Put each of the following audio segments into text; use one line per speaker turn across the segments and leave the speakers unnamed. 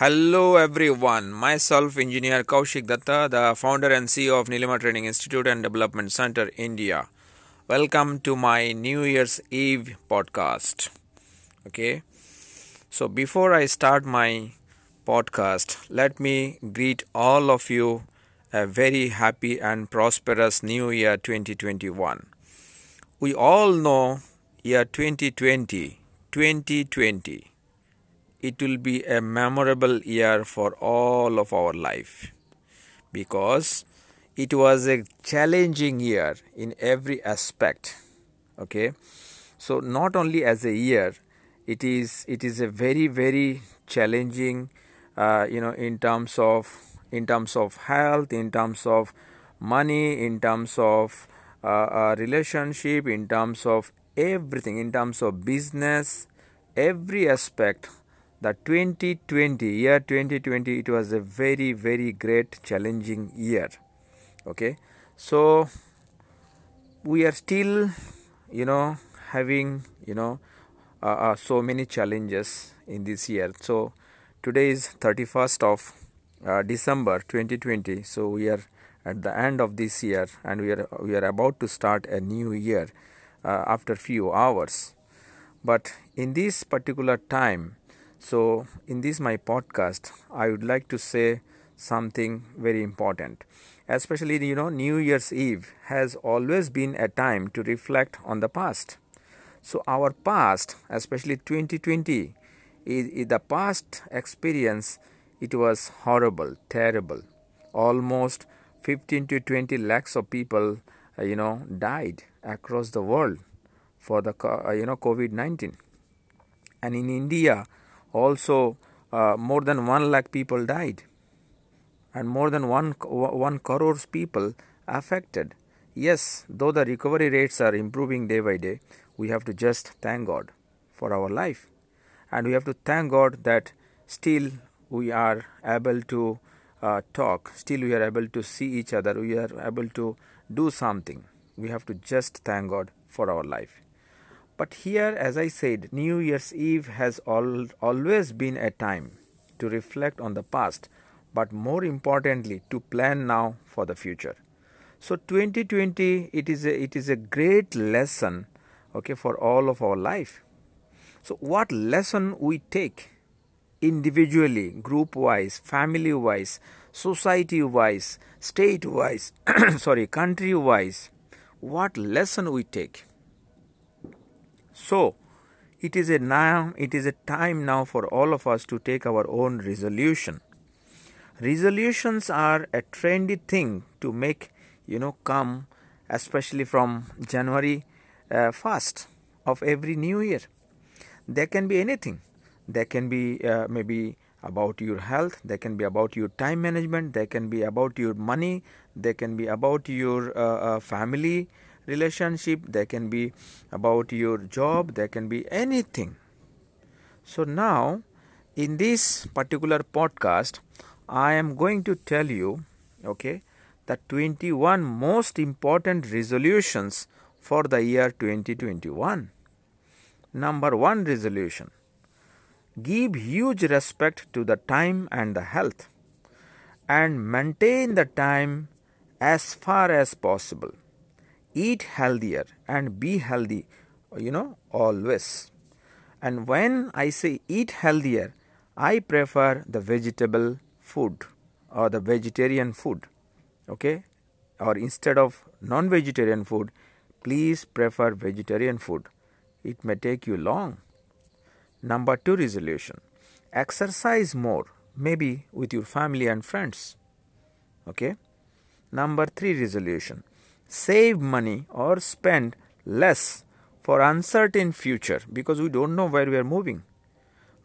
Hello everyone, myself engineer Kaushik Datta, the founder and CEO of Nilima Training Institute and Development Center, India. Welcome to my New Year's Eve podcast. Okay, so before I start my podcast, let me greet all of you a very happy and prosperous New Year 2021. We all know year 2020, 2020 it will be a memorable year for all of our life because it was a challenging year in every aspect okay? So not only as a year it is it is a very very challenging uh, you know in terms of in terms of health in terms of money in terms of uh, uh, relationship in terms of everything in terms of business every aspect the 2020 year 2020 it was a very very great challenging year. Okay? So we are still you know having you know uh, uh, so many challenges in this year. So today is 31st of uh, december 2020 so we are at the end of this year and we are we are about to start a new year uh, after few hours. But in this particular time so, in this my podcast, I would like to say something very important. Especially, you know, New Year's Eve has always been a time to reflect on the past. So, our past, especially 2020, is, the past experience, it was horrible, terrible. Almost 15 to 20 lakhs of people, uh, you know, died across the world for the, uh, you know, COVID 19. And in India, also uh, more than 1 lakh people died. And more than 1 1 crores people affected. Yes though the recovery rates are improving day by day we have to just thank god for our life. And we have to thank god that still we are able to uh, talk. Still we are able to see each other. We are able to do something. We have to just thank god for our life but here, as I said, New Year's Eve has all, always been a time to reflect on the past, but more importantly, to plan now for the future. So 2020, it is a, it is a great lesson, okay, for all of our life. So what lesson we take individually, group wise, family wise, society wise, state wise, sorry, country wise, what lesson we take so, it is a now it is a time now for all of us to take our own resolution. Resolutions are a trendy thing to make you know come especially from January uh, 1st of every new year. There can be anything. There can be uh, maybe about your health, there can be about your time management, there can be about your money, there can be about your uh, uh family relationship, there can be about your job, there can be anything. So, now in this particular podcast, I am going to tell you, okay, the 21 most important resolutions for the year 2021. Number one resolution give huge respect to the time and the health and maintain the time as far as possible eat healthier and be healthy you know always. And when i say eat healthier i prefer the vegetable food or the vegetarian food okay? Or instead of non vegetarian food please prefer vegetarian food. It may take you long. Number 2 resolution exercise more maybe with your family and friends okay? Number 3 resolution save money or spend less for uncertain future because we don't know where we are moving.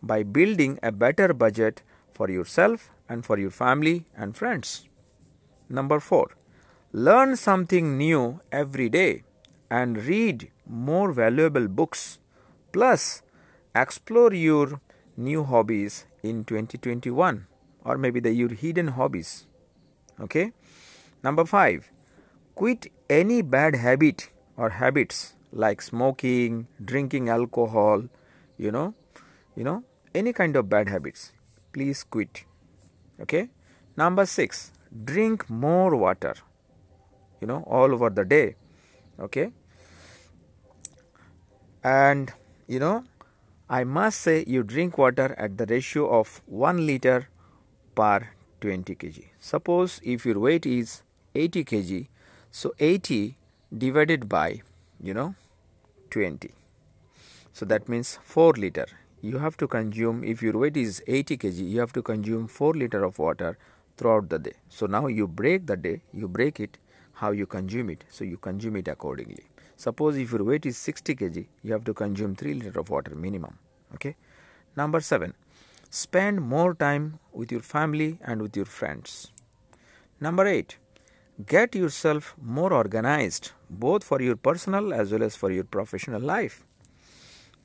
By building a better budget for yourself and for your family and friends. Number 4 learn something new every day and read more valuable books. Plus explore your new hobbies in 2021 or maybe the your hidden hobbies. Okay? Number 5 Quit any bad habit or habits like smoking, drinking alcohol, you know, you know, any kind of bad habits. please quit. Okay. Number six, drink more water. You know, all over the day. Okay. And you know, I must say you drink water at the ratio of 1 liter per 20 kg. Suppose if your weight is 80 kg, so 80 divided by you know 20 so that means 4 liter. You have to consume if your weight is 80 kg you have to consume 4 liter of water throughout the day. So now you break the day you break it how you consume it. So you consume it accordingly. Suppose if your weight is 60 kg you have to consume 3 liter of water minimum okay? Number 7 spend more time with your family and with your friends. Number 8 get yourself more organized both for your personal as well as for your professional life.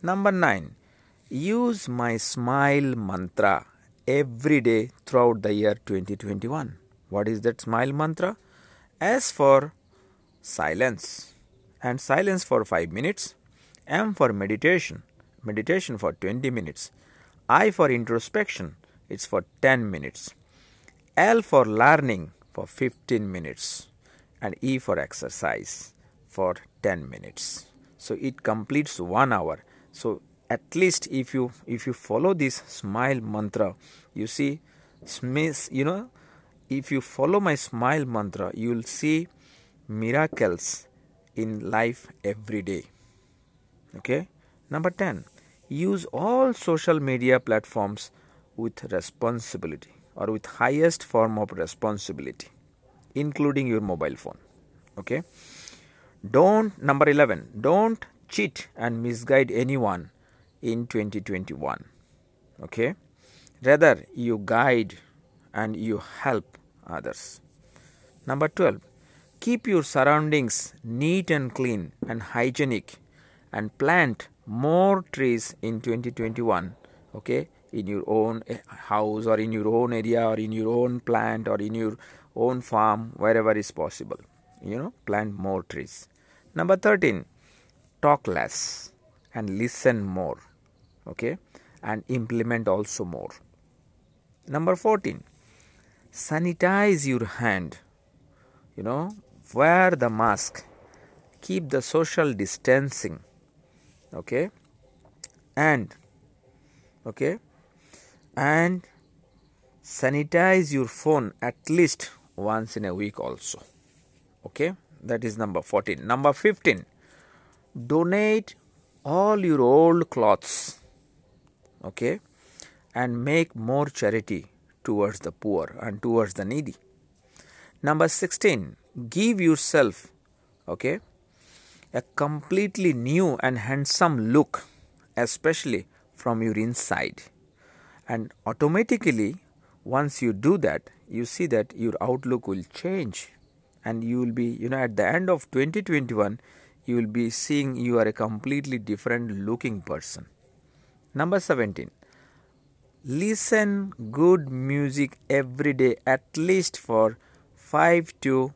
Number 9 use my smile mantra every day throughout the year 2021. What is that smile mantra? S for silence and silence for 5 minutes, M for meditation, meditation for 20 minutes, I for introspection, it's for 10 minutes, L for learning, for 15 minutes and E for exercise for 10 minutes. So it completes 1 hour. So at least if you if you follow this smile mantra, you see Smith, you know, if you follow my smile mantra, you will see miracles in life every day. Okay? Number 10. Use all social media platforms with responsibility or with highest form of responsibility including your mobile phone. Okay? Don't number 11 don't cheat and misguide anyone in 2021 okay? Rather you guide and you help others. Number 12 keep your surroundings neat and clean and hygienic and plant more trees in 2021 okay in your own eh, house or in your own area or in your own plant or in your own farm wherever is possible you know plant more trees. Number 13 talk less and listen more okay and implement also more. Number 14 sanitize your hand you know wear the mask keep the social distancing okay and okay and sanitize your phone at least once in a week also. Okay? That is number 14 number 15 donate all your old clothes. Okay? And make more charity towards the poor and towards the needy. Number 16 give yourself okay a completely new and handsome look especially from your inside and automatically once you do that you see that your outlook will change. And you will be you know at the end of 2021 you will be seeing you are a completely different looking person. Number 17 listen good music every day at least for 5 to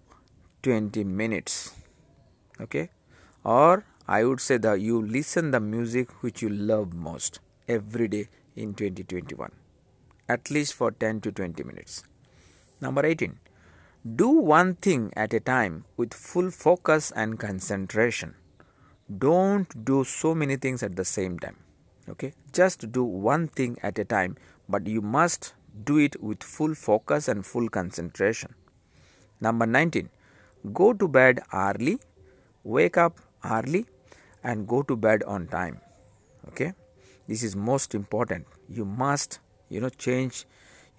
20 minutes. Okay? Or i would say that you listen the music which you love most every day in 2021 at least for 10 to 20 minutes. Number 18 do one thing at a time with full focus and concentration. Don't do so many things at the same time okay? Just do one thing at a time but you must do it with full focus and full concentration. Number 19 go to bed early wake up early and go to bed on time okay this is most important. You must you know change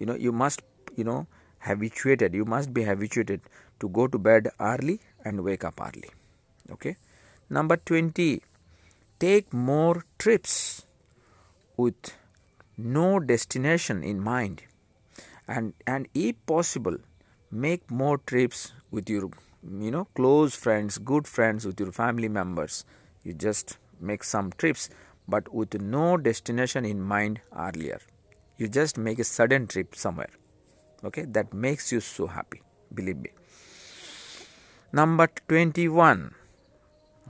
you know you must you know habituated you must be habituated to go to bed early and wake up early. Okay? Number 20 take more trips with no destination in mind. And and if possible make more trips with your you know close friends good friends with your family members. You just make some trips but with no destination in mind earlier. You just make a sudden trip somewhere. Okay, that makes you so happy, believe me. Number 21.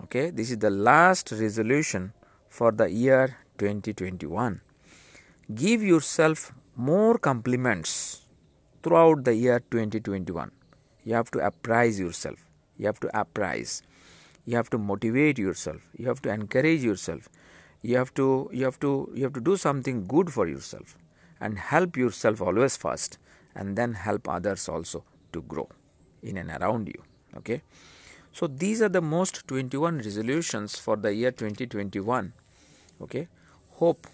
Okay, this is the last resolution for the year 2021. Give yourself more compliments throughout the year 2021. You have to apprise yourself. You have to apprise. You have to motivate yourself. You have to encourage yourself. You have to you have to you have to do something good for yourself and help yourself always first and then help others also to grow in and around you. Okay. So these are the most 21 resolutions for the year 2021. Okay. Hope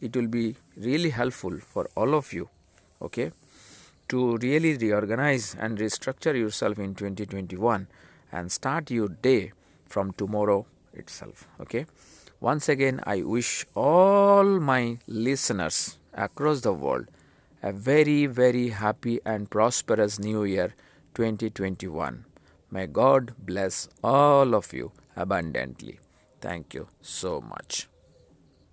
it will be really helpful for all of you. Okay to really reorganize and restructure yourself in 2021 and start your day from tomorrow itself okay once again i wish all my listeners across the world a very very happy and prosperous new year 2021 may god bless all of you abundantly. Thank you so much